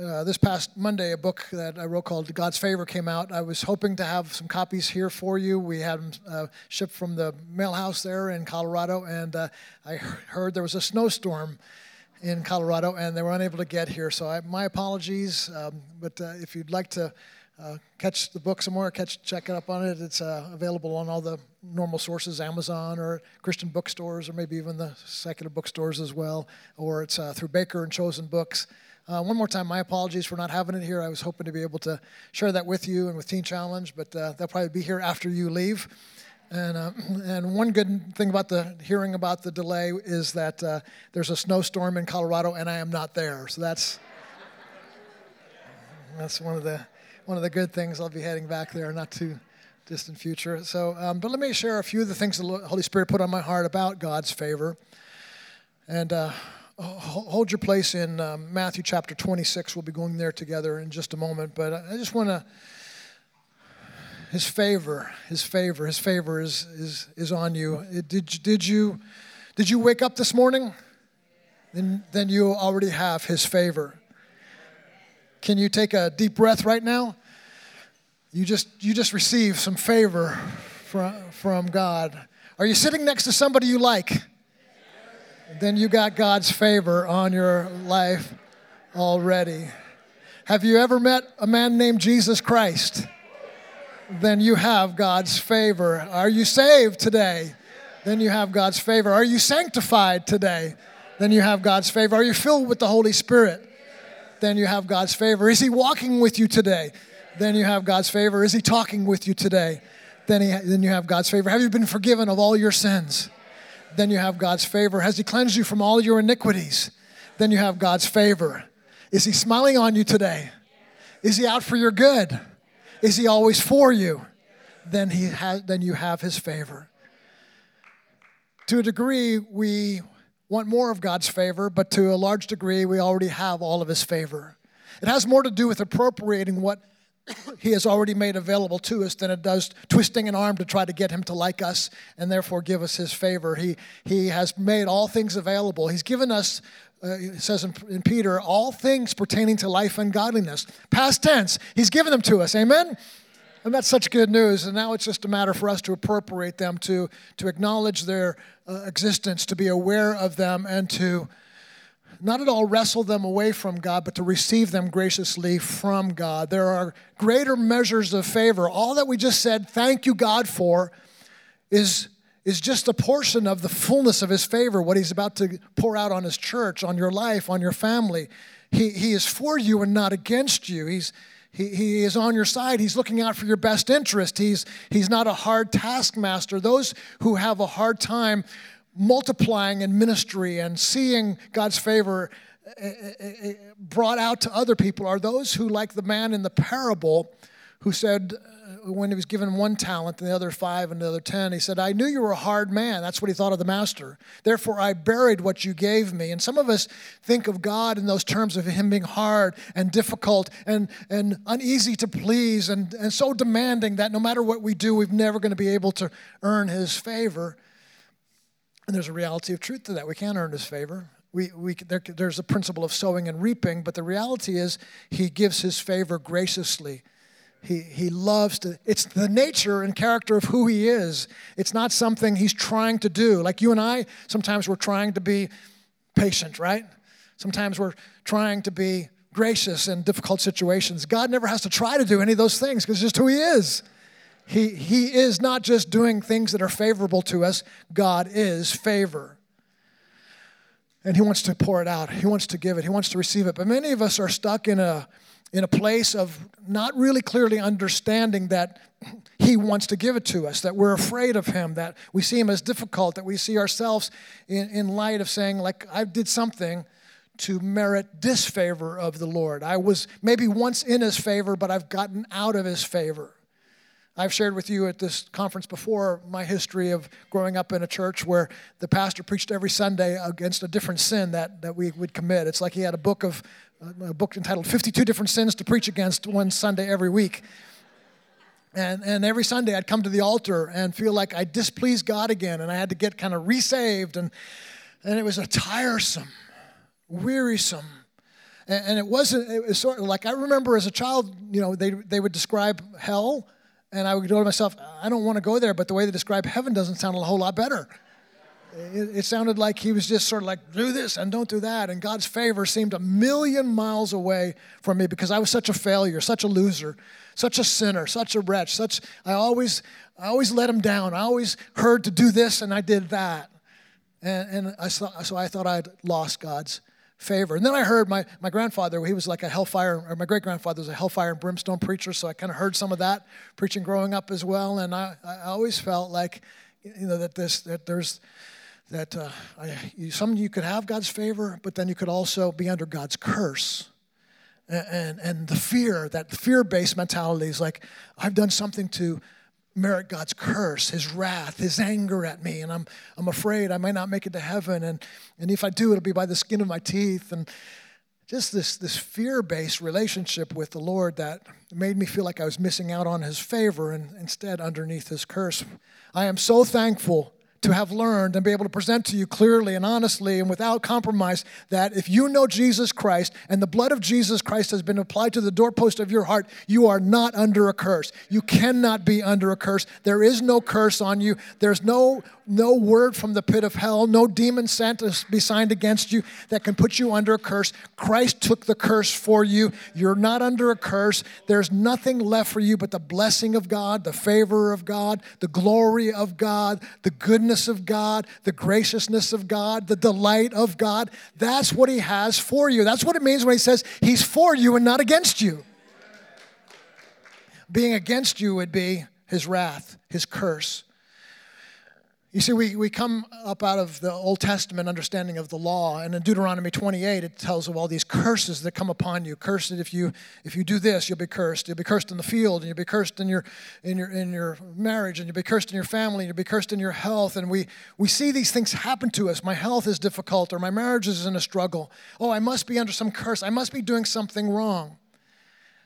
uh, this past Monday, a book that I wrote called God's Favor came out. I was hoping to have some copies here for you. We had them uh, shipped from the mail house there in Colorado, and uh, I heard there was a snowstorm in Colorado, and they were unable to get here. So I, my apologies. Um, but uh, if you'd like to uh, catch the book some more, catch check it up on it. It's uh, available on all the normal sources, Amazon or Christian bookstores, or maybe even the secular bookstores as well. Or it's through Baker and Chosen Books. Uh, one more time, my apologies for not having it here. I was hoping to be able to share that with you and with Teen Challenge, but uh, they'll probably be here after you leave. And, uh, and one good thing about the hearing about the delay is that uh, there's a snowstorm in Colorado and I am not there. So that's, that's one, of the, one of the good things. I'll be heading back there not too distant future. So, um, but let me share a few of the things the Holy Spirit put on my heart about God's favor. And uh, hold your place in um, Matthew chapter 26. We'll be going there together in just a moment. But I just want to, his favor, his favor, his favor is, is, is on you. Did, did, you, did you wake up this morning? Then, then you already have his favor. Can you take a deep breath right now? You just, you just received some favor from, from God. Are you sitting next to somebody you like? Then you got God's favor on your life already. Have you ever met a man named Jesus Christ? Then you have God's favor. Are you saved today? Then you have God's favor. Are you sanctified today? Then you have God's favor. Are you filled with the Holy Spirit? Then you have God's favor. Is He walking with you today? Then you have God's favor. Is He talking with you today? Then, he, then you have God's favor. Have you been forgiven of all your sins? Then you have God's favor. Has He cleansed you from all your iniquities? Then you have God's favor. Is He smiling on you today? Is He out for your good? Is He always for you? Then, he has, then you have His favor. To a degree, we want more of God's favor, but to a large degree, we already have all of His favor. It has more to do with appropriating what he has already made available to us than it does twisting an arm to try to get him to like us and therefore give us his favor. He, he has made all things available. He's given us, uh, it says in, in Peter, all things pertaining to life and godliness. Past tense, he's given them to us. Amen? And that's such good news. And now it's just a matter for us to appropriate them, to, to acknowledge their uh, existence, to be aware of them, and to not at all wrestle them away from God, but to receive them graciously from God. There are greater measures of favor. All that we just said, thank you, God, for, is, is just a portion of the fullness of His favor, what He's about to pour out on His church, on your life, on your family. He, he is for you and not against you. He's, he, he is on your side. He's looking out for your best interest. He's, he's not a hard taskmaster. Those who have a hard time multiplying in ministry and seeing God's favor eh, eh, eh, brought out to other people are those who, like the man in the parable, who said, uh, when he was given one talent and the other five and the other ten, he said, I knew you were a hard man. That's what he thought of the master. Therefore, I buried what you gave me. And some of us think of God in those terms of him being hard and difficult and, and uneasy to please and, and so demanding that no matter what we do, we're never going to be able to earn his favor. And there's a reality of truth to that. We can't earn his favor. We, we, there, there's a principle of sowing and reaping, but the reality is he gives his favor graciously. He, he loves to, it's the nature and character of who he is. It's not something he's trying to do. Like you and I, sometimes we're trying to be patient, right? Sometimes we're trying to be gracious in difficult situations. God never has to try to do any of those things because it's just who he is. He, he is not just doing things that are favorable to us, God is favor. And He wants to pour it out, He wants to give it, He wants to receive it. But many of us are stuck in a, in a place of not really clearly understanding that He wants to give it to us, that we're afraid of Him, that we see Him as difficult, that we see ourselves in, in light of saying, like, I did something to merit disfavor of the Lord. I was maybe once in His favor, but I've gotten out of His favor. I've shared with you at this conference before my history of growing up in a church where the pastor preached every Sunday against a different sin that, that we would commit. It's like he had a book of a book entitled 52 different sins to preach against one Sunday every week. And, and every Sunday I'd come to the altar and feel like I displeased God again and I had to get kind of resaved and, and it was a tiresome, wearisome, And, it wasn't, it was sort of like I remember as a child, you know, they, they would describe hell, and I would go to myself, I don't want to go there, but the way they describe heaven doesn't sound a whole lot better. It, it sounded like he was just sort of like, do this and don't do that. And God's favor seemed a million miles away from me because I was such a failure, such a loser, such a sinner, such a wretch, such, I always, I always let him down. I always heard to do this and I did that. And, and I so I thought I'd lost God's favor. And then I heard my, my grandfather, he was like a hellfire, or my great grandfather was a hellfire and brimstone preacher, so I kind of heard some of that preaching growing up as well. And I, I always felt like, you know, that this, that there's, that uh, I, you, some you could have God's favor, but then you could also be under God's curse. And, and, and the fear, that fear based mentality is like, I've done something to merit God's curse, his wrath, his anger at me, and I'm, I'm afraid I might not make it to heaven. And, and if I do, it'll be by the skin of my teeth. And just this, this fear based relationship with the Lord that made me feel like I was missing out on his favor and instead underneath his curse. I am so thankful to have learned and be able to present to you clearly and honestly and without compromise that if you know Jesus Christ and the blood of Jesus Christ has been applied to the doorpost of your heart, you are not under a curse. You cannot be under a curse. There is no curse on you. There's no no word from the pit of hell, no demon sent to be signed against you that can put you under a curse. Christ took the curse for you. You're not under a curse. There's nothing left for you but the blessing of God, the favor of God, the glory of God, the goodness of God, the graciousness of God, the delight of God. That's what He has for you. That's what it means when He says He's for you and not against you. Being against you would be His wrath, His curse. You see, we, we come up out of the Old Testament understanding of the law, and in Deuteronomy 28, it tells of all these curses that come upon you. Cursed if you if you do this, you'll be cursed. You'll be cursed in the field, and you'll be cursed in your in your in your marriage, and you'll be cursed in your family, and you'll be cursed in your health. And we we see these things happen to us. My health is difficult, or my marriage is in a struggle. Oh, I must be under some curse. I must be doing something wrong.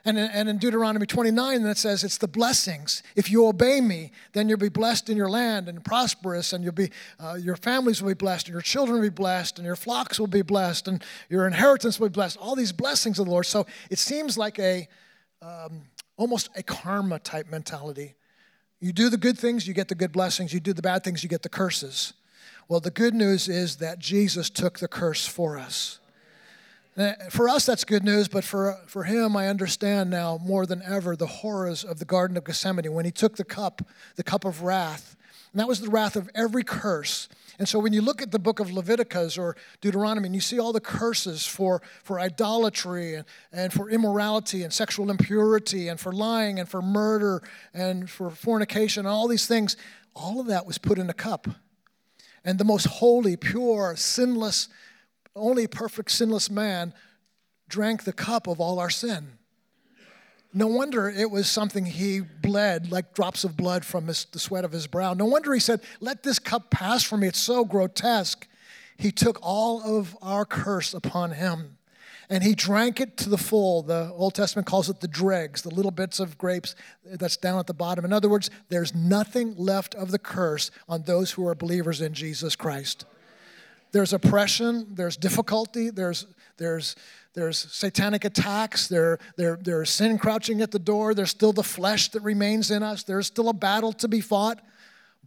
And in, and in Deuteronomy 29, it says it's the blessings. If you obey me, then you'll be blessed in your land and prosperous, and you'll be, uh, your families will be blessed, and your children will be blessed, and your flocks will be blessed, and your inheritance will be blessed. All these blessings of the Lord. So it seems like a um, almost a karma type mentality. You do the good things, you get the good blessings. You do the bad things, you get the curses. Well, the good news is that Jesus took the curse for us. Uh, for us, that's good news, but for, for him, I understand now more than ever the horrors of the Garden of Gethsemane when he took the cup, the cup of wrath. And that was the wrath of every curse. And so when you look at the book of Leviticus or Deuteronomy, and you see all the curses for, for idolatry and, and for immorality and sexual impurity and for lying and for murder and for fornication and all these things, all of that was put in a cup. And the most holy, pure, sinless, only perfect, sinless man drank the cup of all our sin. No wonder it was something he bled, like drops of blood from his, the sweat of his brow. No wonder he said, Let this cup pass from me. It's so grotesque. He took all of our curse upon him and he drank it to the full. The Old Testament calls it the dregs, the little bits of grapes that's down at the bottom. In other words, there's nothing left of the curse on those who are believers in Jesus Christ. There's oppression, there's difficulty, there's, there's, there's satanic attacks, there, there, there's sin crouching at the door, there's still the flesh that remains in us, there's still a battle to be fought.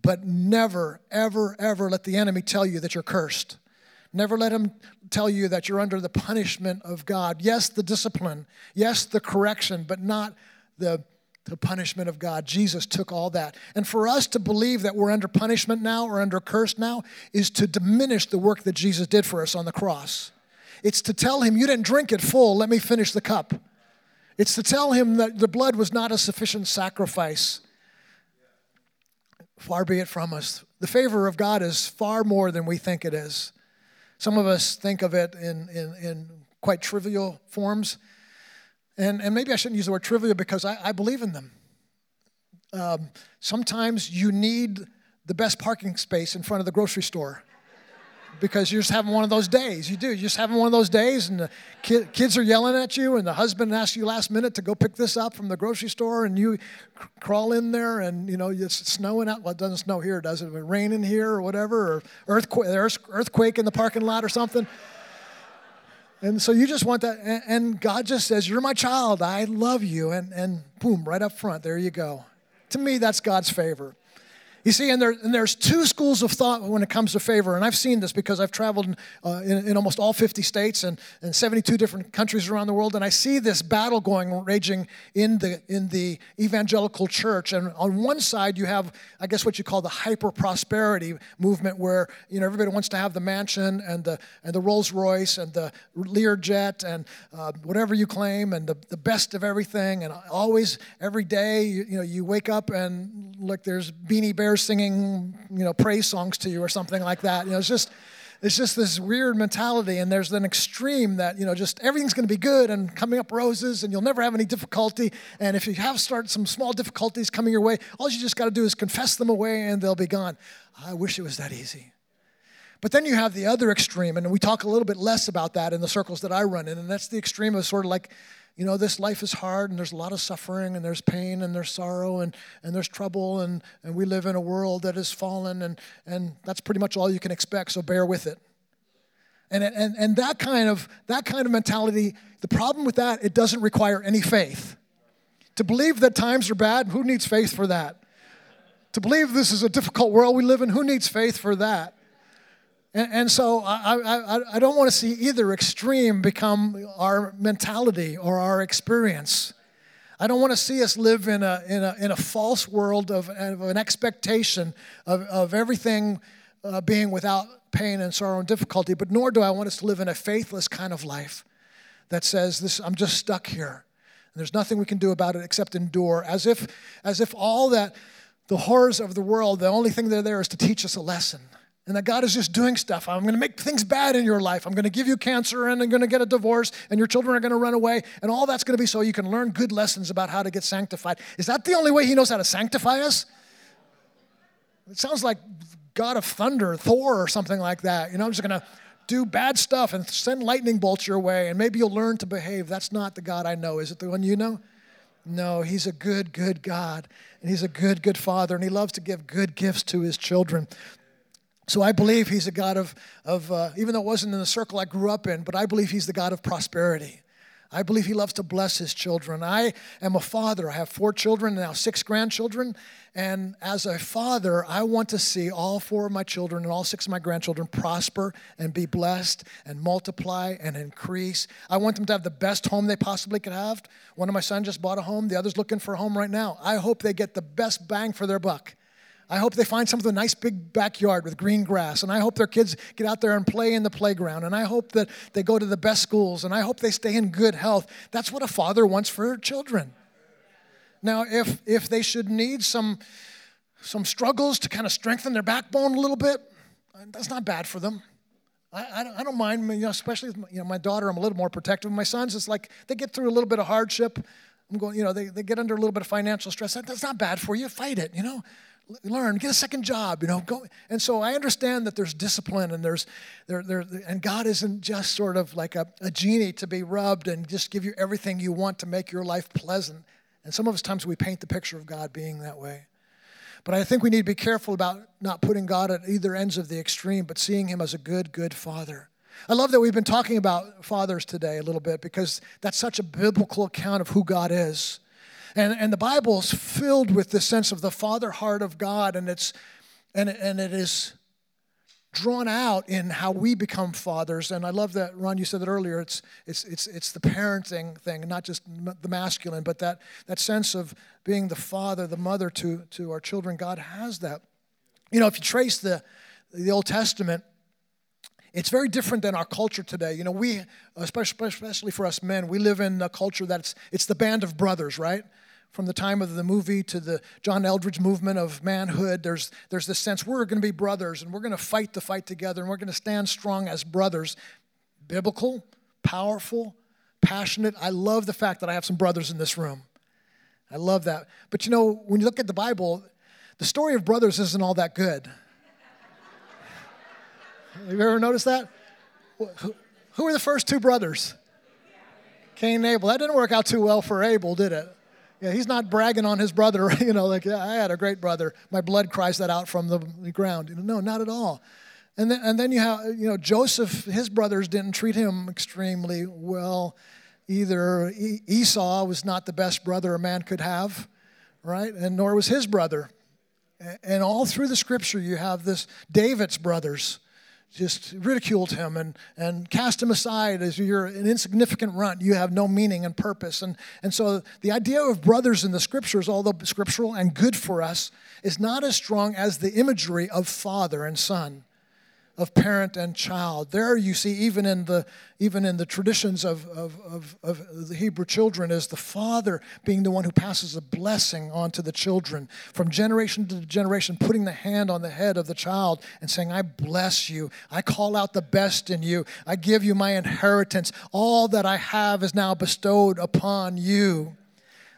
But never, ever, ever let the enemy tell you that you're cursed. Never let him tell you that you're under the punishment of God. Yes, the discipline, yes, the correction, but not the the punishment of God. Jesus took all that. And for us to believe that we're under punishment now or under curse now is to diminish the work that Jesus did for us on the cross. It's to tell him, You didn't drink it full, let me finish the cup. It's to tell him that the blood was not a sufficient sacrifice. Far be it from us. The favor of God is far more than we think it is. Some of us think of it in, in, in quite trivial forms. And, and maybe I shouldn't use the word trivial because I, I believe in them. Um, sometimes you need the best parking space in front of the grocery store because you're just having one of those days. You do. You're just having one of those days, and the ki- kids are yelling at you, and the husband asks you last minute to go pick this up from the grocery store, and you cr- crawl in there, and you know it's snowing out. Well, it doesn't snow here, does it? It rain in here or whatever, or earthquake, earthquake in the parking lot or something And so you just want that. And God just says, You're my child. I love you. And, and boom, right up front, there you go. To me, that's God's favor. You see, and, there, and there's two schools of thought when it comes to favor, and I've seen this because I've traveled uh, in, in, almost all 50 states and, and 72 different countries around the world, and I see this battle going, raging in the, in the evangelical church. And on one side, you have, I guess, what you call the hyper prosperity movement, where you know everybody wants to have the mansion and the, and the Rolls Royce and the Learjet and uh, whatever you claim, and the, the best of everything, and always, every day, you, you know, you wake up and look, there's Beanie Bears singing, you know, praise songs to you or something like that. You know, it's just, it's just this weird mentality, and there's an extreme that you know, just everything's going to be good and coming up roses, and you'll never have any difficulty. And if you have started some small difficulties coming your way, all you just got to do is confess them away, and they'll be gone. I wish it was that easy. But then you have the other extreme, and we talk a little bit less about that in the circles that I run in, and that's the extreme of sort of like you know, this life is hard and there's a lot of suffering and there's pain and there's sorrow and, and there's trouble and, and we live in a world that is fallen and, and that's pretty much all you can expect, so bear with it. And, and, and that, kind of, that kind of mentality, the problem with that, it doesn't require any faith. To believe that times are bad, who needs faith for that? To believe this is a difficult world we live in, who needs faith for that? And, and so I, I, I don't want to see either extreme become our mentality or our experience. I don't want to see us live in a, in a, in a false world of, of an expectation of, of everything uh, being without pain and sorrow and difficulty, but nor do I want us to live in a faithless kind of life that says, this, I'm just stuck here. And there's nothing we can do about it except endure, as if, as if all that, the horrors of the world, the only thing they're there is to teach us a lesson and that God is just doing stuff. I'm going to make things bad in your life. I'm going to give you cancer and I'm going to get a divorce and your children are going to run away. And all that's going to be so you can learn good lessons about how to get sanctified. Is that the only way He knows how to sanctify us? It sounds like God of thunder, Thor, or something like that. You know, I'm just going to do bad stuff and send lightning bolts your way and maybe you'll learn to behave. That's not the God I know. Is it the one you know? No, He's a good, good God. And He's a good, good Father. And He loves to give good gifts to His children. So I believe he's a God of, of uh, even though it wasn't in the circle I grew up in, but I believe he's the God of prosperity. I believe he loves to bless his children. I am a father. I have four children, now six grandchildren. And as a father, I want to see all four of my children and all six of my grandchildren prosper and be blessed and multiply and increase. I want them to have the best home they possibly could have. One of my sons just bought a home, the other's looking for a home right now. I hope they get the best bang for their buck. I hope they find something, a nice big backyard with green grass. And I hope their kids get out there and play in the playground. And I hope that they go to the best schools. And I hope they stay in good health. That's what a father wants for their children. Now, if, if they should need some, some struggles to kind of strengthen their backbone a little bit, that's not bad for them. I, I, don't mind, you know, especially my, you know, my daughter, I'm a little more protective. My sons, it's like they get through a little bit of hardship. I'm going, you know, they, they get under a little bit of financial stress. That's not bad for you. Fight it, you know learn get a second job you know go and so i understand that there's discipline and there's there, there and god isn't just sort of like a, a genie to be rubbed and just give you everything you want to make your life pleasant. And some of us times we paint the picture of god being that way. But i think we need to be careful about not putting god at either ends of the extreme but seeing him as a good good father. I love that we've been talking about fathers today a little bit because that's such a biblical account of who God is. And, and the Bible is filled with this sense of the father heart of God, and, it's, and, and it is drawn out in how we become fathers. And I love that, Ron, you said that earlier. It's, it's, it's, it's the parenting thing, not just the masculine, but that, that sense of being the father, the mother to, to our children. God has that. You know, if you trace the, the Old Testament, it's very different than our culture today. You know, we, especially, especially for us men, we live in a culture that's, it's the band of brothers, right? From the time of the movie to the John Eldredge movement of manhood, there's, there's this sense we're going to be brothers and we're going to fight the fight together and we're going to stand strong as brothers. Biblical, powerful, passionate. I love the fact that I have some brothers in this room. I love that. But you know, when you look at the Bible, the story of brothers isn't all that good. Have you ever noticed that? Who were the first two brothers? Cain and Abel. That didn't work out too well for Abel, did it? Yeah, he's not bragging on his brother, you know, like, yeah, I had a great brother. My blood cries that out from the ground. No, not at all. And then, and then you have, you know, Joseph, his brothers didn't treat him extremely well either. Esau was not the best brother a man could have, right? And nor was his brother. And all through the scripture, you have this David's brothers just ridiculed him and, and cast him aside as you're an insignificant runt. You have no meaning and purpose. And, and so the idea of brothers in the scriptures, although scriptural and good for us, is not as strong as the imagery of father and son of parent and child. There you see, even in the, even in the traditions of, of, of, of, the Hebrew children, is the father being the one who passes a blessing on to the children from generation to generation, putting the hand on the head of the child and saying, I bless you. I call out the best in you. I give you my inheritance. All that I have is now bestowed upon you.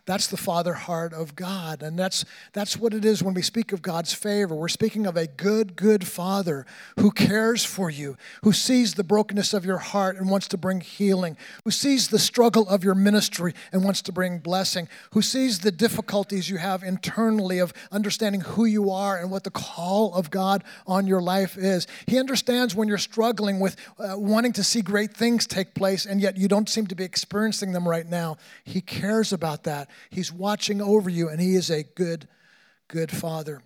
That's the father heart of God. And that's, that's what it is when we speak of God's favor. We're speaking of a good, good father who cares for you, who sees the brokenness of your heart and wants to bring healing, who sees the struggle of your ministry and wants to bring blessing, who sees the difficulties you have internally of understanding who you are and what the call of God on your life is. He understands when you're struggling with uh, wanting to see great things take place and yet you don't seem to be experiencing them right now. He cares about that. He's watching over you, and He is a good, good Father.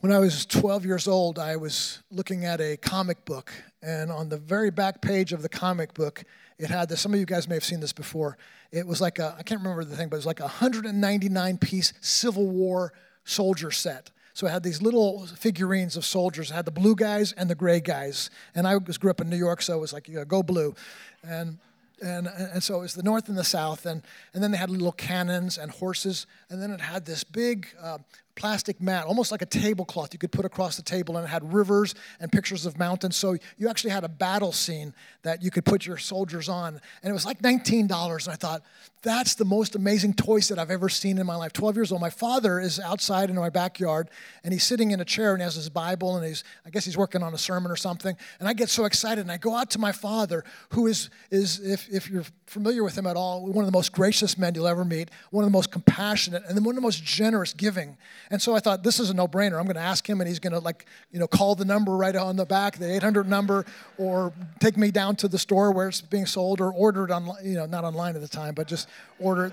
When I was 12 years old, I was looking at a comic book, and on the very back page of the comic book, it had this. Some of you guys may have seen this before. It was like a, I can't remember the thing, but it was like a 199 piece Civil War soldier set. So it had these little figurines of soldiers. It had the blue guys and the gray guys. And I was, grew up in New York, so it was like, yeah, go blue. And and, and so it was the north and the south. And, and then they had little cannons and horses. And then it had this big uh, plastic mat, almost like a tablecloth you could put across the table, and it had rivers and pictures of mountains. So you actually had a battle scene that you could put your soldiers on. And it was like $19. And I thought, that's the most amazing toy set I've ever seen in my life. 12 years old. My father is outside in my backyard, and he's sitting in a chair and he has his Bible, and he's, I guess he's working on a sermon or something. And I get so excited, and I go out to my father, who is, is if, if you're familiar with him at all, one of the most gracious men you'll ever meet, one of the most compassionate, and then one of the most generous giving. And so I thought, this is a no-brainer. I'm going to ask him, and he's going to like, you know, call the number right on the back, the 800 number, or take me down to the store where it's being sold, or order it online, you know, not online at the time, but just order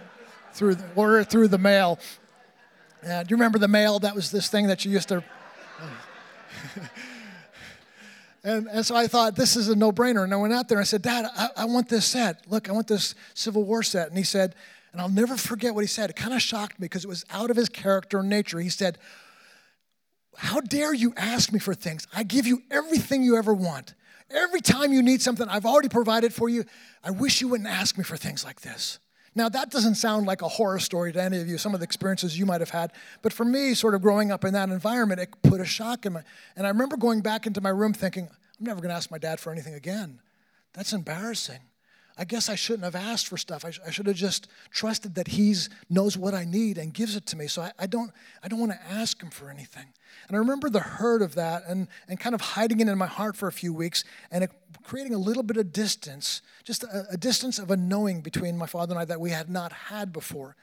through the, order through the mail. Uh, do you remember the mail? That was this thing that you used to. and, and so I thought, this is a no brainer. And I went out there and I said, Dad, I, I want this set. Look, I want this Civil War set. And he said, and I'll never forget what he said. It kind of shocked me because it was out of his character and nature. He said, How dare you ask me for things? I give you everything you ever want. Every time you need something, I've already provided for you. I wish you wouldn't ask me for things like this. Now, that doesn't sound like a horror story to any of you, some of the experiences you might have had. But for me, sort of growing up in that environment, it put a shock in my. And I remember going back into my room thinking, I'm never going to ask my dad for anything again. That's embarrassing. I guess I shouldn't have asked for stuff. I, sh- I should have just trusted that He knows what I need and gives it to me. So I, I don't, I don't want to ask Him for anything. And I remember the hurt of that and, and kind of hiding it in my heart for a few weeks and it, creating a little bit of distance, just a, a distance of a knowing between my father and I that we had not had before.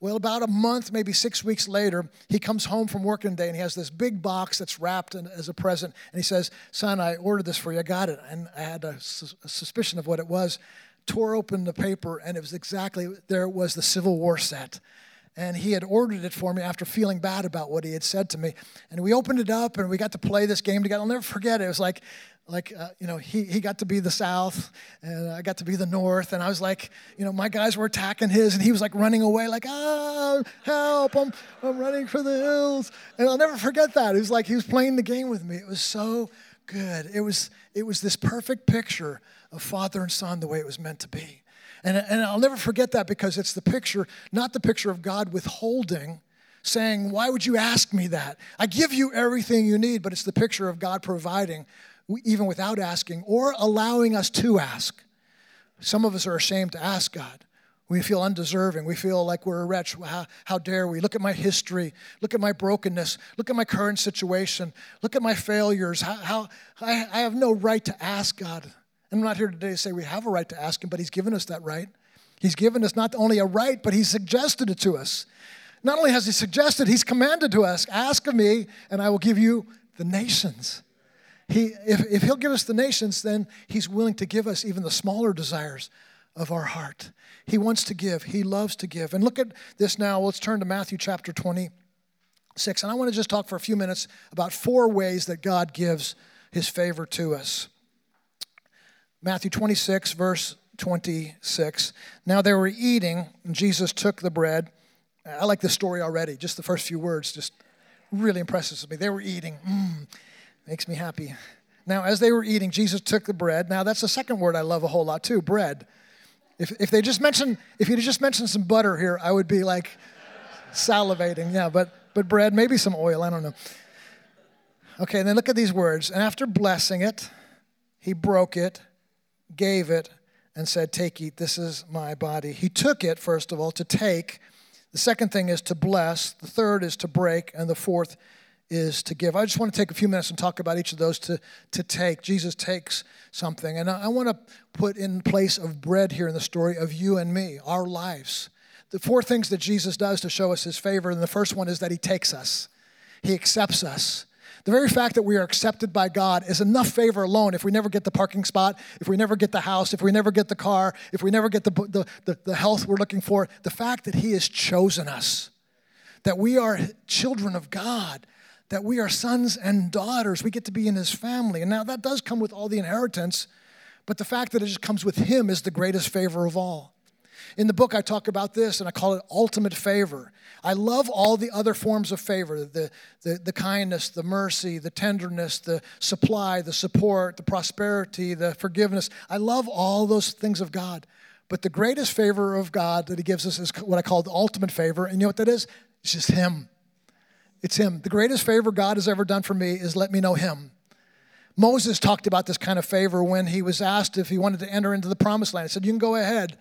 Well, about a month, maybe six weeks later, he comes home from work one day and he has this big box that's wrapped in, as a present. And he says, Son, I ordered this for you. I got it. And I had a, su- a suspicion of what it was tore open the paper, and it was exactly there was the Civil War set. And he had ordered it for me after feeling bad about what he had said to me. And we opened it up and we got to play this game together. I'll never forget it. It was like, like uh, you know, he, he got to be the South and I got to be the North. And I was like, you know, my guys were attacking his and he was like running away, like, ah, help, I'm, I'm running for the hills. And I'll never forget that. It was like he was playing the game with me. It was so good. It was, it was this perfect picture of father and son the way it was meant to be. And, and I'll never forget that because it's the picture, not the picture of God withholding, saying, Why would you ask me that? I give you everything you need, but it's the picture of God providing even without asking or allowing us to ask. Some of us are ashamed to ask God. We feel undeserving. We feel like we're a wretch. How, how, dare we? Look at my history. Look at my brokenness. Look at my current situation. Look at my failures. How, how I, I have no right to ask God. And I'm not here today to say we have a right to ask Him, but He's given us that right. He's given us not only a right, but He's suggested it to us. Not only has He suggested, He's commanded to us ask of me, and I will give you the nations. He, if, if He'll give us the nations, then He's willing to give us even the smaller desires of our heart. He wants to give, He loves to give. And look at this now. Let's turn to Matthew chapter 26. And I want to just talk for a few minutes about four ways that God gives His favor to us. Matthew 26, verse 26. Now they were eating, and Jesus took the bread. I like this story already. Just the first few words just really impresses me. They were eating. Mm, makes me happy. Now, as they were eating, Jesus took the bread. Now, that's the second word I love a whole lot too bread. If, if they just mentioned, if you just mentioned some butter here, I would be like salivating. Yeah, but, but bread, maybe some oil, I don't know. Okay, and then look at these words. And after blessing it, he broke it gave it, and said, Take, eat, this is my body. He took it, first of all, to take. The second thing is to bless. The third is to break. And the fourth is to give. I just want to take a few minutes and talk about each of those to, to take. Jesus takes something. And I, I want to put in place of bread here in the story of you and me, our lives. The four things that Jesus does to show us his favor. And the first one is that he takes us, he accepts us. The very fact that we are accepted by God is enough favor alone if we never get the parking spot, if we never get the house, if we never get the car, if we never get the, the, the, the health we're looking for. The fact that He has chosen us, that we are children of God, that we are sons and daughters, we get to be in His family. And now that does come with all the inheritance, but the fact that it just comes with Him is the greatest favor of all. In the book, I talk about this and I call it ultimate favor. I love all the other forms of favor the, the, the, kindness, the mercy, the tenderness, the supply, the support, the prosperity, the forgiveness. I love all those things of God. But the greatest favor of God that He gives us is what I call the ultimate favor. And you know what that is? It's just Him. It's Him. The greatest favor God has ever done for me is let me know Him. Moses talked about this kind of favor when he was asked if he wanted to enter into the promised land. He said, You can go ahead.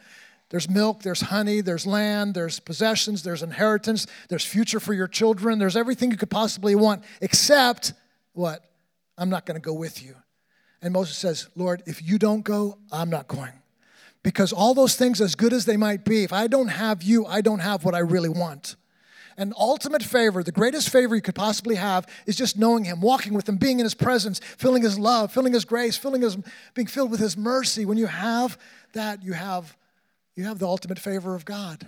There's milk, there's honey, there's land, there's possessions, there's inheritance, there's future for your children, there's everything you could possibly want, except what? I'm not going to go with you. And Moses says, Lord, if you don't go, I'm not going. Because all those things, as good as they might be, if I don't have you, I don't have what I really want. And ultimate favor, the greatest favor you could possibly have, is just knowing Him, walking with Him, being in His presence, feeling His love, feeling His grace, feeling His, being filled with His mercy. When you have that, you have you have the ultimate favor of God.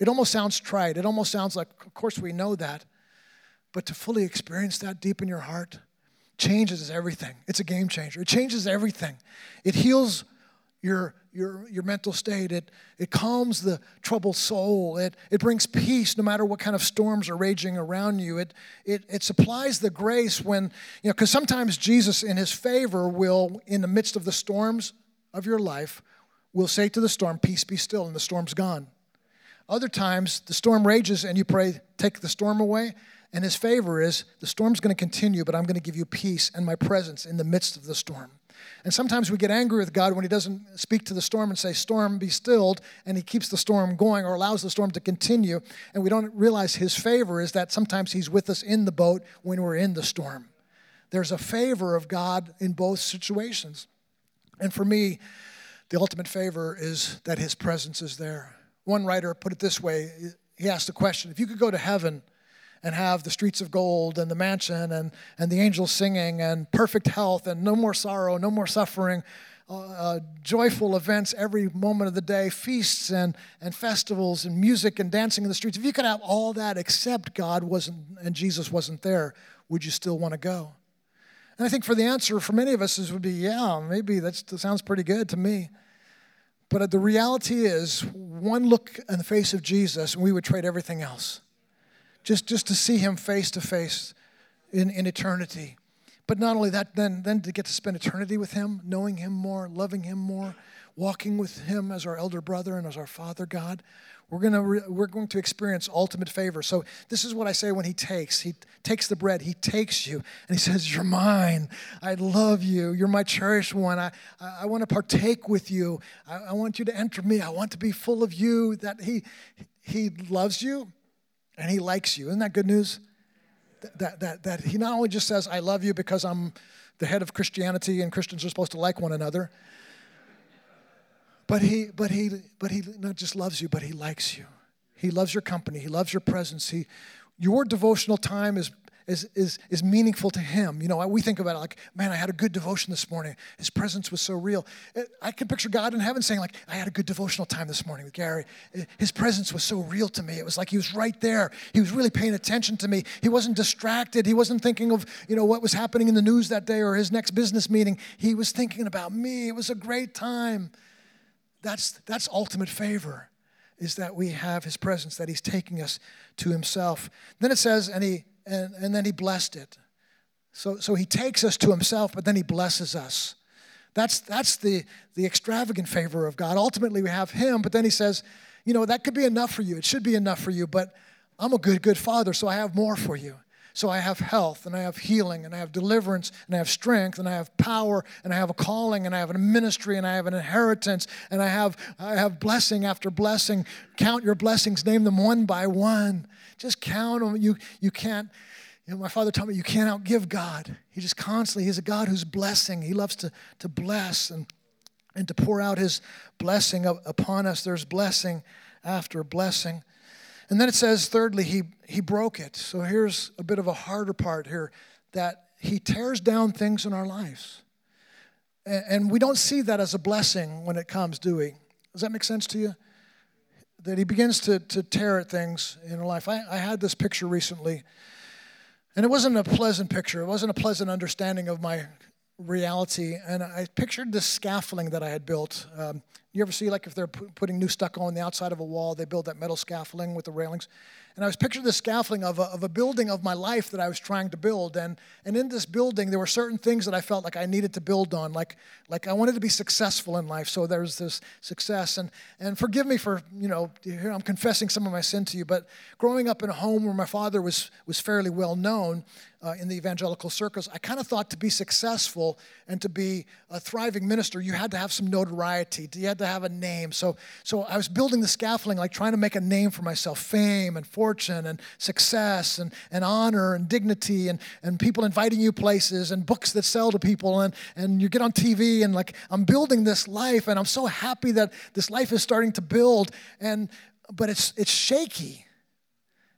It almost sounds trite. It almost sounds like, of course, we know that. But to fully experience that deep in your heart changes everything. It's a game changer. It changes everything. It heals your, your, your mental state. It, it calms the troubled soul. It, it brings peace no matter what kind of storms are raging around you. It, it, it supplies the grace when, you know, because sometimes Jesus, in his favor, will, in the midst of the storms of your life, will say to the storm, Peace be still, and the storm's gone. Other times, the storm rages and you pray, Take the storm away. And his favor is, The storm's going to continue, but I'm going to give you peace and my presence in the midst of the storm. And sometimes we get angry with God when He doesn't speak to the storm and say, Storm, be stilled, and He keeps the storm going or allows the storm to continue. And we don't realize His favor is that sometimes He's with us in the boat when we're in the storm. There's a favor of God in both situations. And for me, the ultimate favor is that his presence is there. One writer put it this way he asked the question if you could go to heaven and have the streets of gold and the mansion and, and the angels singing and perfect health and no more sorrow, no more suffering, uh, uh, joyful events every moment of the day, feasts and, and festivals and music and dancing in the streets. If you could have all that except God wasn't and Jesus wasn't there, would you still want to go? And I think for the answer for many of us is would be, yeah, maybe that sounds pretty good to me. But the reality is, one look in the face of Jesus, and we would trade everything else. Just, just to see him face to face in, in eternity. But not only that, then, then to get to spend eternity with him, knowing him more, loving him more, walking with him as our elder brother and as our father God. We're, gonna re- we're going to experience ultimate favor. So, this is what I say when he takes. He takes the bread, he takes you, and he says, You're mine. I love you. You're my cherished one. I, I, I want to partake with you. I, I want you to enter me. I want to be full of you. That he, he loves you and he likes you. Isn't that good news? That, that, that, he not only just says, I love you because I'm the head of Christianity and Christians are supposed to like one another. But he, but he, but he not just loves you, but he likes you. He loves your company. He loves your presence. He, your devotional time is, is, is, is meaningful to him. You know, we think about it like, man, I had a good devotion this morning. His presence was so real. I can picture God in heaven saying, like, I had a good devotional time this morning with Gary. His presence was so real to me. It was like he was right there. He was really paying attention to me. He wasn't distracted. He wasn't thinking of, you know, what was happening in the news that day or his next business meeting. He was thinking about me. It was a great time. That's, that's ultimate favor is that we have his presence, that he's taking us to himself. Then it says, and he and, and then he blessed it. So, so he takes us to himself, but then he blesses us. That's, that's the, the extravagant favor of God. Ultimately, we have him, but then he says, you know, that could be enough for you. It should be enough for you, but I'm a good, good father, so I have more for you. So I have health, and I have healing, and I have deliverance, and I have strength, and I have power, and I have a calling, and I have a ministry, and I have an inheritance, and I have, I have blessing after blessing. Count your blessings, name them one by one. Just count them. You, you can't, you know, my father taught me you can't outgive God. He just constantly, he's a God who's blessing. He loves to, to bless and, and to pour out his blessing upon us. There's blessing after blessing. And then it says, thirdly, he, he broke it. So here's a bit of a harder part here that he tears down things in our lives. And, we don't see that as a blessing when it comes, do we? Does that make sense to you? that he begins to, to tear at things in our life. I, I had this picture recently, and it wasn't a pleasant picture. It wasn't a pleasant understanding of my reality. And I pictured this scaffolding that I had built. Um, you ever see, like, if they're putting new stucco on the outside of a wall, they build that metal scaffolding with the railings? And I was picturing the scaffolding of a, of a building of my life that I was trying to build. And, and in this building, there were certain things that I felt like I needed to build on. Like, like I wanted to be successful in life. So there's this success. And, and forgive me for, you know, I'm confessing some of my sin to you. But growing up in a home where my father was, was fairly well known, uh, in the evangelical circles, I kind of thought to be successful and to be a thriving minister, you had to have some notoriety. You had to have a name. So, so I was building the scaffolding, like trying to make a name for myself, fame and fortune and success and, and honor and dignity and, and people inviting you places and books that sell to people and, and you get on TV and like I'm building this life and I'm so happy that this life is starting to build and but it's it's shaky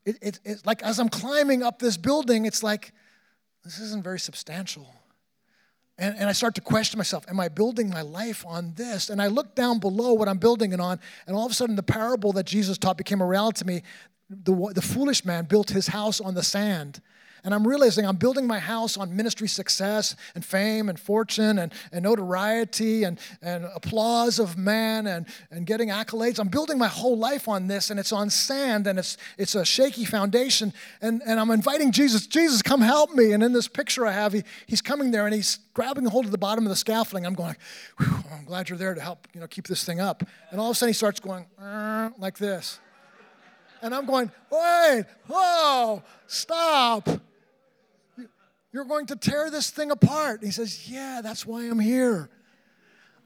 it, it, it's like as I'm climbing up this building, it's like, this isn't very substantial. And, and I start to question myself, am I building my life on this? And I look down below what I'm building it on, and all of a sudden the parable that Jesus taught became a reality to me. The, the foolish man built his house on the sand. And I'm realizing I'm building my house on ministry success and fame and fortune and, and notoriety and, and applause of man and, and getting accolades. I'm building my whole life on this, and it's on sand and it's, it's a shaky foundation. And, and I'm inviting Jesus, Jesus, come help me. And in this picture I have, he, he's coming there and he's grabbing a hold of the bottom of the scaffolding. I'm going, I'm glad you're there to help you know, keep this thing up. And all of a sudden he starts going uh, like this. And I'm going, wait, whoa, stop. You're going to tear this thing apart. he says, Yeah, that's why I'm here.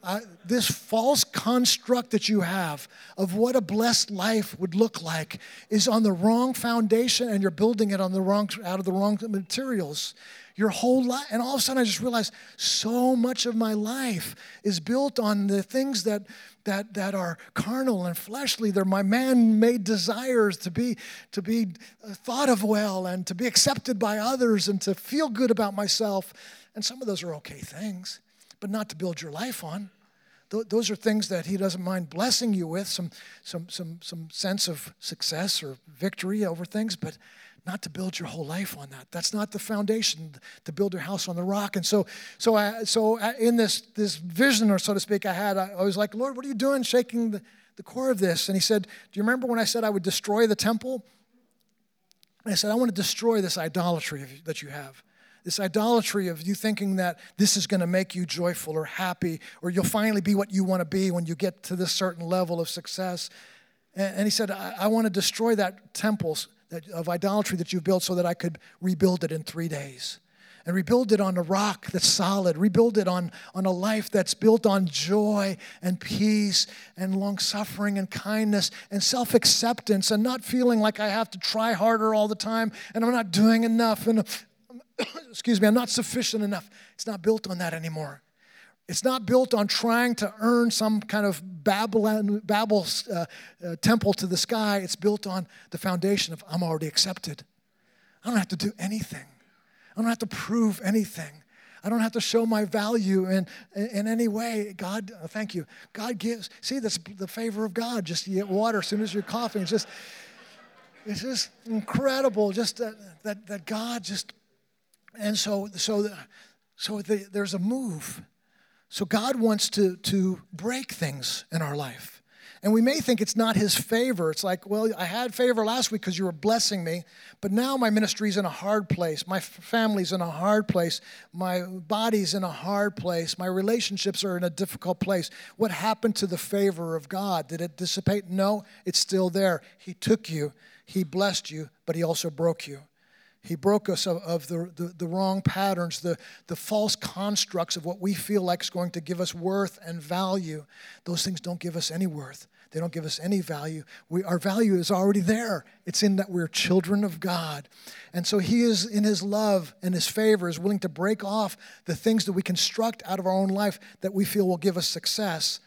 Uh, this false construct that you have of what a blessed life would look like is on the wrong foundation and you're building it on the wrong out of the wrong materials your whole life and all of a sudden i just realized so much of my life is built on the things that that, that are carnal and fleshly. They're my man-made desires to be, to be uh, thought of well and to be accepted by others and to feel good about myself. And some of those are okay things, but not to build your life on. those are things that he doesn't mind blessing you with, some, some, some, some sense of success or victory over things, but not to build your whole life on that. That's not the foundation to build your house on the rock. And so, so, I, so in this this vision, or so to speak, I had, I, was like, Lord, what are you doing, shaking the, the core of this? And He said, Do you remember when I said I would destroy the temple? And I said, I want to destroy this idolatry that you have. This idolatry of you thinking that this is going to make you joyful or happy, or you'll finally be what you want to be when you get to this certain level of success. And, he said, I, I want to destroy that temple that, of idolatry that you've built so that I could rebuild it in three days. And rebuild it on a rock that's solid, rebuild it on, on a life that's built on joy and peace and long suffering and kindness and self acceptance and not feeling like I have to try harder all the time and I'm not doing enough and excuse me, I'm not sufficient enough. It's not built on that anymore. It's not built on trying to earn some kind of Babylon, Babel uh, uh, temple to the sky. It's built on the foundation of I'm already accepted. I don't have to do anything. I don't have to prove anything. I don't have to show my value in, in, any way. God, uh, thank you. God gives. See, that's the favor of God. Just you get water as soon as you're coughing. It's just, it's just incredible. Just that, that, that God just, and so, so, so the, there's a move. So God wants to, to break things in our life. And we may think it's not his favor. It's like, well, I had favor last week because you were blessing me, but now my ministry's in a hard place. My family's in a hard place. My body's in a hard place. My relationships are in a difficult place. What happened to the favor of God? Did it dissipate? No, it's still there. He took you, He blessed you, but He also broke you. He broke us of, of the, the, the, wrong patterns, the, the false constructs of what we feel like is going to give us worth and value. Those things don't give us any worth. They don't give us any value. We, our value is already there. It's in that we're children of God. And so He is, in His love and His favor, is willing to break off the things that we construct out of our own life that we feel will give us success.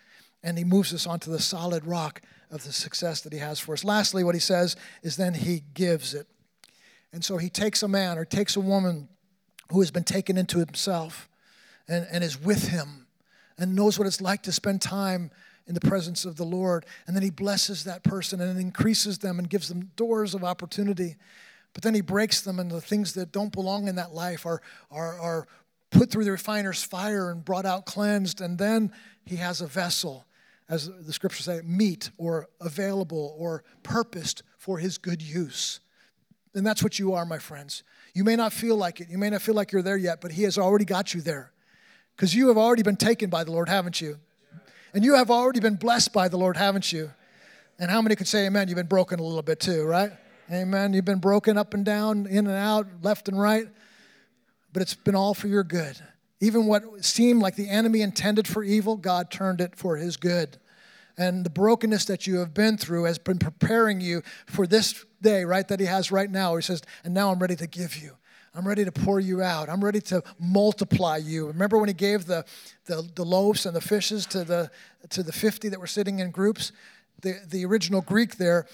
And He moves us onto the solid rock of the success that He has for us. Lastly, what He says is then He gives it. And so He takes a man or takes a woman who has been taken into Himself and, and is with Him and knows what it's like to spend time in the presence of the Lord. And then he blesses that person and increases them and gives them doors of opportunity. But then he breaks them, and the things that don't belong in that life are, are, are put through the refiner's fire and brought out cleansed. And then he has a vessel, as the scriptures say, meet or available or purposed for his good use. And that's what you are, my friends. You may not feel like it. You may not feel like you're there yet, but he has already got you there. Because you have already been taken by the Lord, haven't you? And you have already been blessed by the Lord, haven't you? And how many could say amen? You've been broken a little bit too, right? Amen. You've been broken up and down, in and out, left and right. But it's been all for your good. Even what seemed like the enemy intended for evil, God turned it for his good. And the brokenness that you have been through has been preparing you for this day, right, that he has right now. He says, and now I'm ready to give you. I'm ready to pour you out. I'm ready to multiply you. Remember when he gave the, the, the, loaves and the fishes to the, to the 50 that were sitting in groups? The, the original Greek there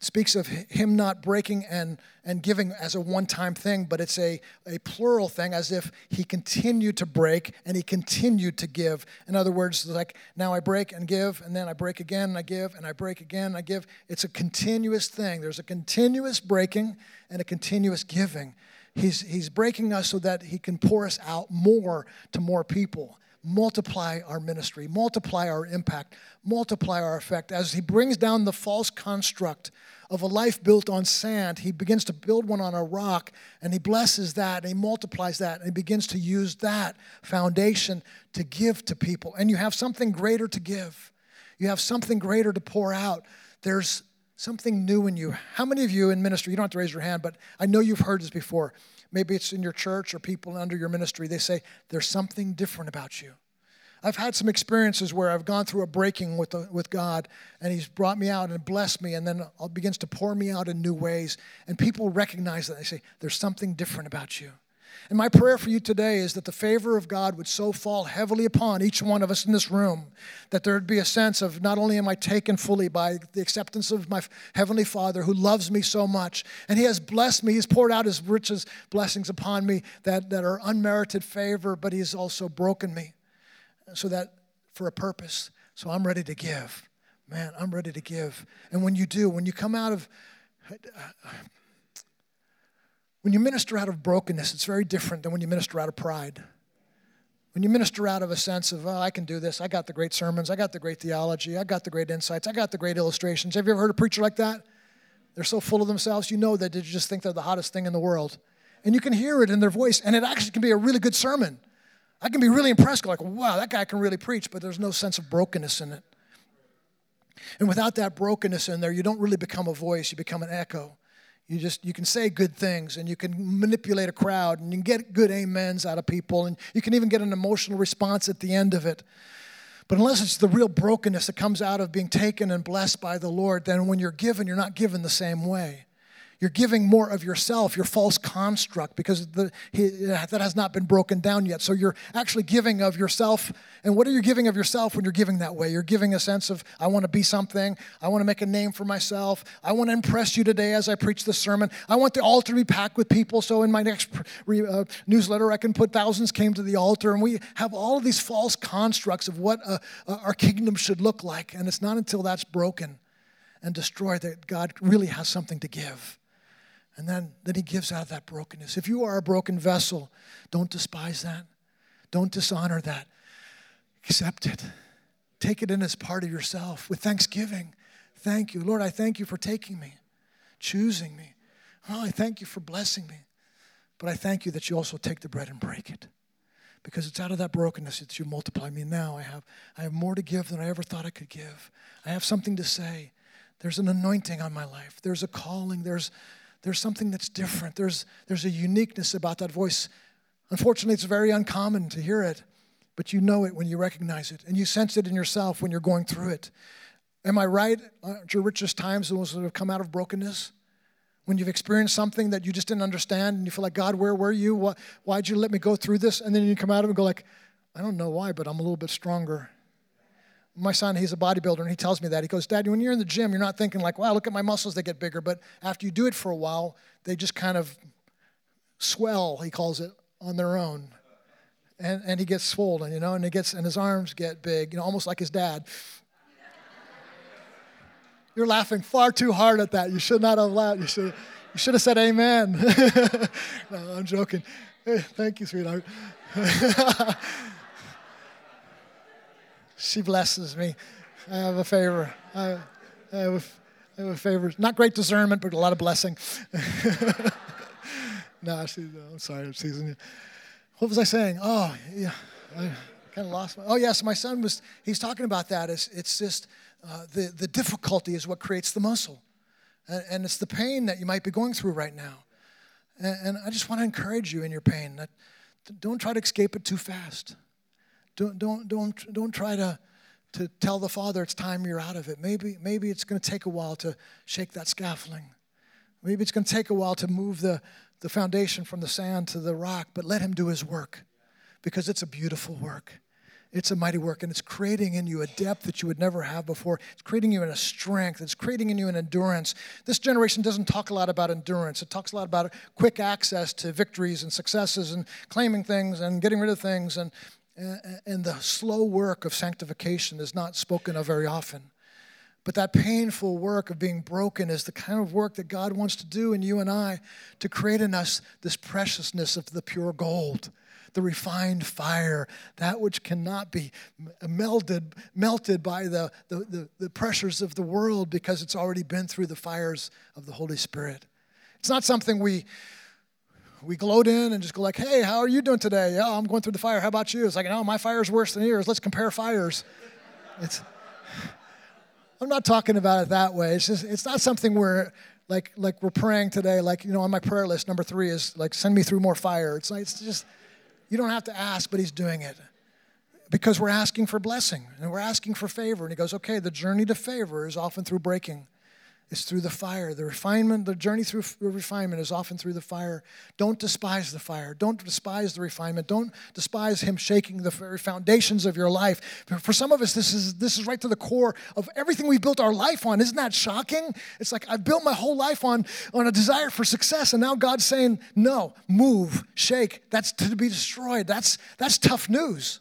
speaks of him not breaking and, and giving as a one time thing, but it's a, a plural thing as if he continued to break and he continued to give. In other words, like now I break and give, and then I break again and I give, and I break again and I give. It's a continuous thing. There's a continuous breaking and a continuous giving. He's, he's breaking us so that He can pour us out more to more people. Multiply our ministry, multiply our impact, multiply our effect. As He brings down the false construct of a life built on sand, He begins to build one on a rock, and He blesses that, and He multiplies that, and He begins to use that foundation to give to people. And you have something greater to give, you have something greater to pour out. There's something new in you. How many of you in ministry, you don't have to raise your hand, but I know you've heard this before. Maybe it's in your church or people under your ministry. They say, There's something different about you. I've had some experiences where I've gone through a breaking with, the, with God, and He's brought me out and blessed me, and then begins to pour me out in new ways. And people recognize that. They say, There's something different about you. And my prayer for you today is that the favor of God would so fall heavily upon each one of us in this room that there would be a sense of not only am I taken fully by the acceptance of my Heavenly Father who loves me so much, and He has blessed me, He's poured out His richest blessings upon me that, that are unmerited favor, but He's also broken me so that for a purpose. So I'm ready to give. Man, I'm ready to give. And when you do, when you come out of when you minister out of brokenness, it's very different than when you minister out of pride. When you minister out of a sense of, oh, I can do this, I got the great sermons, I got the great theology, I got the great insights, I got the great illustrations. Have you ever heard a preacher like that? They're so full of themselves, you know that they just think they're the hottest thing in the world. And you can hear it in their voice, and it actually can be a really good sermon. I can be really impressed, like, wow, that guy can really preach, but there's no sense of brokenness in it. And without that brokenness in there, you don't really become a voice, you become an echo. You just you can say good things and you can manipulate a crowd and you can get good amens out of people and you can even get an emotional response at the end of it. But unless it's the real brokenness that comes out of being taken and blessed by the Lord, then when you're given, you're not given the same way. You're giving more of yourself, your false construct, because the, that has not been broken down yet. So you're actually giving of yourself. And what are you giving of yourself when you're giving that way? You're giving a sense of, I want to be something. I want to make a name for myself. I want to impress you today as I preach the sermon. I want the altar to be packed with people. So in my next uh, newsletter, I can put thousands came to the altar. And we have all of these false constructs of what a, a, our kingdom should look like. And it's not until that's broken and destroyed that God really has something to give. And then, then he gives out of that brokenness. If you are a broken vessel, don't despise that. Don't dishonor that. Accept it. Take it in as part of yourself with thanksgiving. Thank you. Lord, I thank you for taking me, choosing me. Oh, I thank you for blessing me. But I thank you that you also take the bread and break it. Because it's out of that brokenness that you multiply me. Now I have, I have more to give than I ever thought I could give. I have something to say. There's an anointing on my life. There's a calling. There's, there's something that's different. There's, there's a uniqueness about that voice. Unfortunately, it's very uncommon to hear it, but you know it when you recognize it, and you sense it in yourself when you're going through it. Am I right? Aren't your richest times, those that have come out of brokenness? When you've experienced something that you just didn't understand, and you feel like, God, where were you? Why, why'd you let me go through this? And then you come out of it and go like, I don't know why, but I'm a little bit stronger my son, he's a bodybuilder, and he tells me that. He goes, Dad, when you're in the gym, you're not thinking like, wow, look at my muscles, they get bigger. But after you do it for a while, they just kind of swell, he calls it, on their own. And, and he gets swollen, you know, and he gets and his arms get big, you know, almost like his dad. You're laughing far too hard at that. You should not have laughed. You should, you should have said amen. no, I'm joking. Thank you, sweetheart. She blesses me. I have a favor. I, I, have, I have a favor. Not great discernment, but a lot of blessing. no, I'm sorry, I'm teasing you. What was I saying? Oh, yeah, I kind of lost my. Oh, yes, my son was. He's talking about that. It's, it's just uh, the the difficulty is what creates the muscle, and, and, it's the pain that you might be going through right now. And, and I just want to encourage you in your pain that don't try to escape it too fast. Don't, don't, don't, don't try to, to tell the Father it's time you're out of it. Maybe, maybe it's going to take a while to shake that scaffolding. Maybe it's going to take a while to move the, the foundation from the sand to the rock, but let Him do His work because it's a beautiful work. It's a mighty work, and it's creating in you a depth that you would never have before. It's creating you in a strength. It's creating in you an endurance. This generation doesn't talk a lot about endurance. It talks a lot about quick access to victories and successes and claiming things and getting rid of things. And and the slow work of sanctification is not spoken of very often. But that painful work of being broken is the kind of work that God wants to do in you and I to create in us this preciousness of the pure gold, the refined fire, that which cannot be melted, melted by the, the, the, the pressures of the world because it's already been through the fires of the Holy Spirit. It's not something we we gloat in and just go like, hey, how are you doing today? Yeah, I'm going through the fire. How about you? It's like, no, my fire's worse than yours. Let's compare fires. It's, I'm not talking about it that way. It's just, it's not something where like, like we're praying today, like, you know, on my prayer list, number three is like, send me through more fire. It's like, it's just, you don't have to ask, but he's doing it because we're asking for blessing and we're asking for favor. And he goes, okay, the journey to favor is often through breaking. It's through the fire. The refinement, the journey through refinement is often through the fire. Don't despise the fire. Don't despise the refinement. Don't despise him shaking the very foundations of your life. For some of us, this is this is right to the core of everything we've built our life on. Isn't that shocking? It's like I've built my whole life on, on a desire for success, and now God's saying, no, move, shake. That's to be destroyed. That's that's tough news.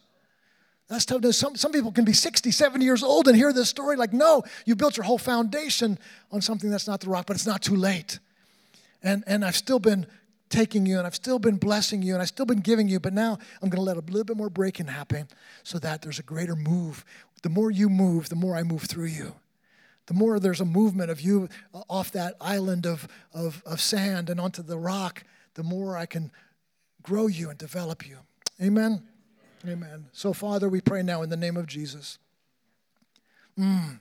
That's tough. Some, some people can be 60, 70 years old and hear this story like, no, you built your whole foundation on something that's not the rock, but it's not too late. And, and I've still been taking you and I've still been blessing you and I've still been giving you, but now I'm going to let a little bit more breaking happen so that there's a greater move. The more you move, the more I move through you. The more there's a movement of you uh, off that island of, of, of sand and onto the rock, the more I can grow you and develop you. Amen. Amen. So, Father, we pray now in the name of Jesus. Mm.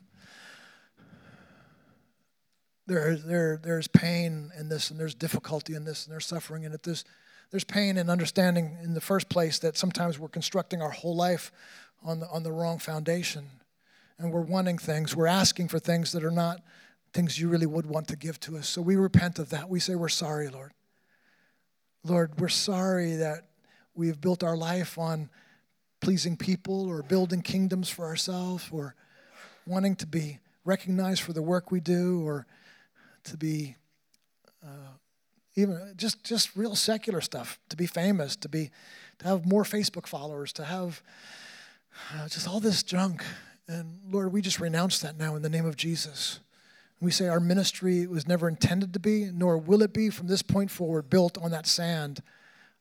There, there, there's pain in this, and there's difficulty in this, and there's suffering in it. There's, there's pain in understanding in the first place that sometimes we're constructing our whole life on the, on the wrong foundation. And we're wanting things, we're asking for things that are not things you really would want to give to us. So we repent of that. We say we're sorry, Lord. Lord, we're sorry that we've built our life on pleasing people or building kingdoms for ourselves or wanting to be recognized for the work we do or to be uh, even just just real secular stuff to be famous to be to have more facebook followers to have uh, just all this junk. And lord we just renounce that now in the name of jesus. We say our ministry was never intended to be nor will it be from this point forward built on that sand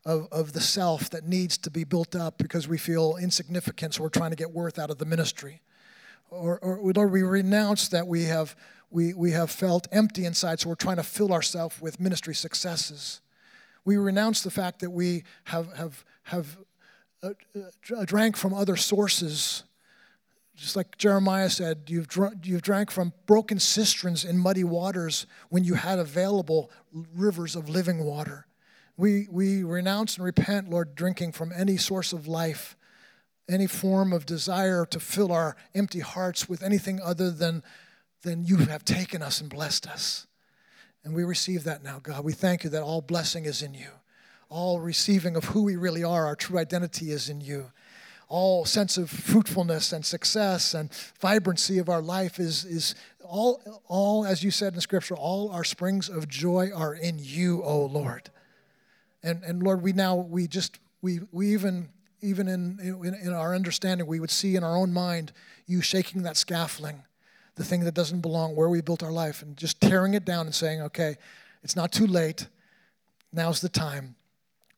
of, of the self that needs to be built up because we feel insignificant so we're trying to get worth out of the ministry or, or lord we renounce that we have we, we have felt empty inside, so we're trying to fill ourselves with ministry successes. We renounce the fact that we have, have, have uh, uh, drank from other sources. Just like Jeremiah said, you've, dr- you've drank from broken cisterns in muddy waters when you had available rivers of living water. We, we renounce and repent, Lord, drinking from any source of life, any form of desire to fill our empty hearts with anything other than then you have taken us and blessed us. And we receive that now, God. We thank you that all blessing is in you. All receiving of who we really are, our true identity is in you. All sense of fruitfulness and success and vibrancy of our life is, is all, all, as you said in Scripture, all our springs of joy are in you, O Lord. And, and Lord, we now, we just, we, we even, even in, in, in our understanding, we would see in our own mind you shaking that scaffolding the thing that doesn't belong where we built our life and just tearing it down and saying, okay, it's not too late. Now's the time.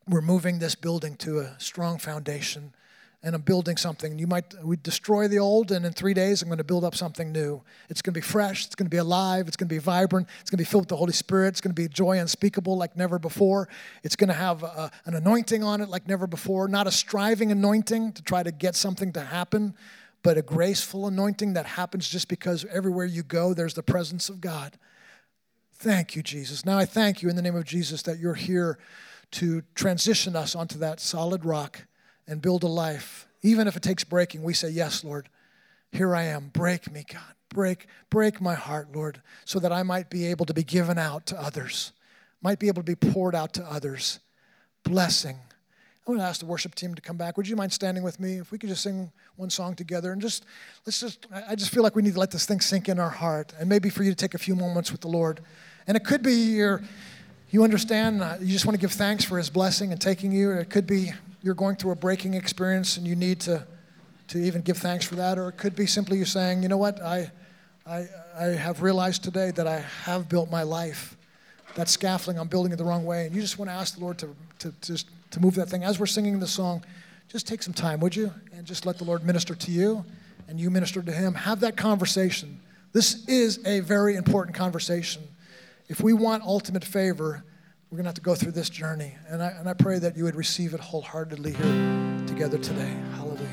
We're moving this building to a strong foundation and I'm building something. You might we destroy the old, and in three days I'm going to build up something new. It's going to be fresh. It's going to be alive. It's going to be vibrant. It's going to be filled with the Holy Spirit. It's going to be joy unspeakable like never before. It's going to have a, an anointing on it like never before. Not a striving anointing to try to get something to happen, but a graceful anointing that happens just because everywhere you go, there's the presence of God. Thank you, Jesus. Now I thank you in the name of Jesus that you're here to transition us onto that solid rock and build a life. Even if it takes breaking, we say, Yes, Lord, here I am. Break me, God. Break, break my heart, Lord, so that I might be able to be given out to others, might be able to be poured out to others. Blessing I'm going to ask the worship team to come back. Would you mind standing with me? If we could just sing one song together and just, let's just, I just feel like we need to let this thing sink in our heart and maybe for you to take a few moments with the Lord. And it could be you're, you understand, uh, you just want to give thanks for his blessing and taking you. It could be you're going through a breaking experience and you need to, to even give thanks for that. Or it could be simply you saying, you know what, I, I, I have realized today that I have built my life. That scaffolding, I'm building it the wrong way. And you just want to ask the Lord to, to, just to move that thing. As we're singing the song, just take some time, would you? And just let the Lord minister to you and you minister to Him. Have that conversation. This is a very important conversation. If we want ultimate favor, we're going to have to go through this journey. And I, and I pray that you would receive it wholeheartedly here together today. Hallelujah.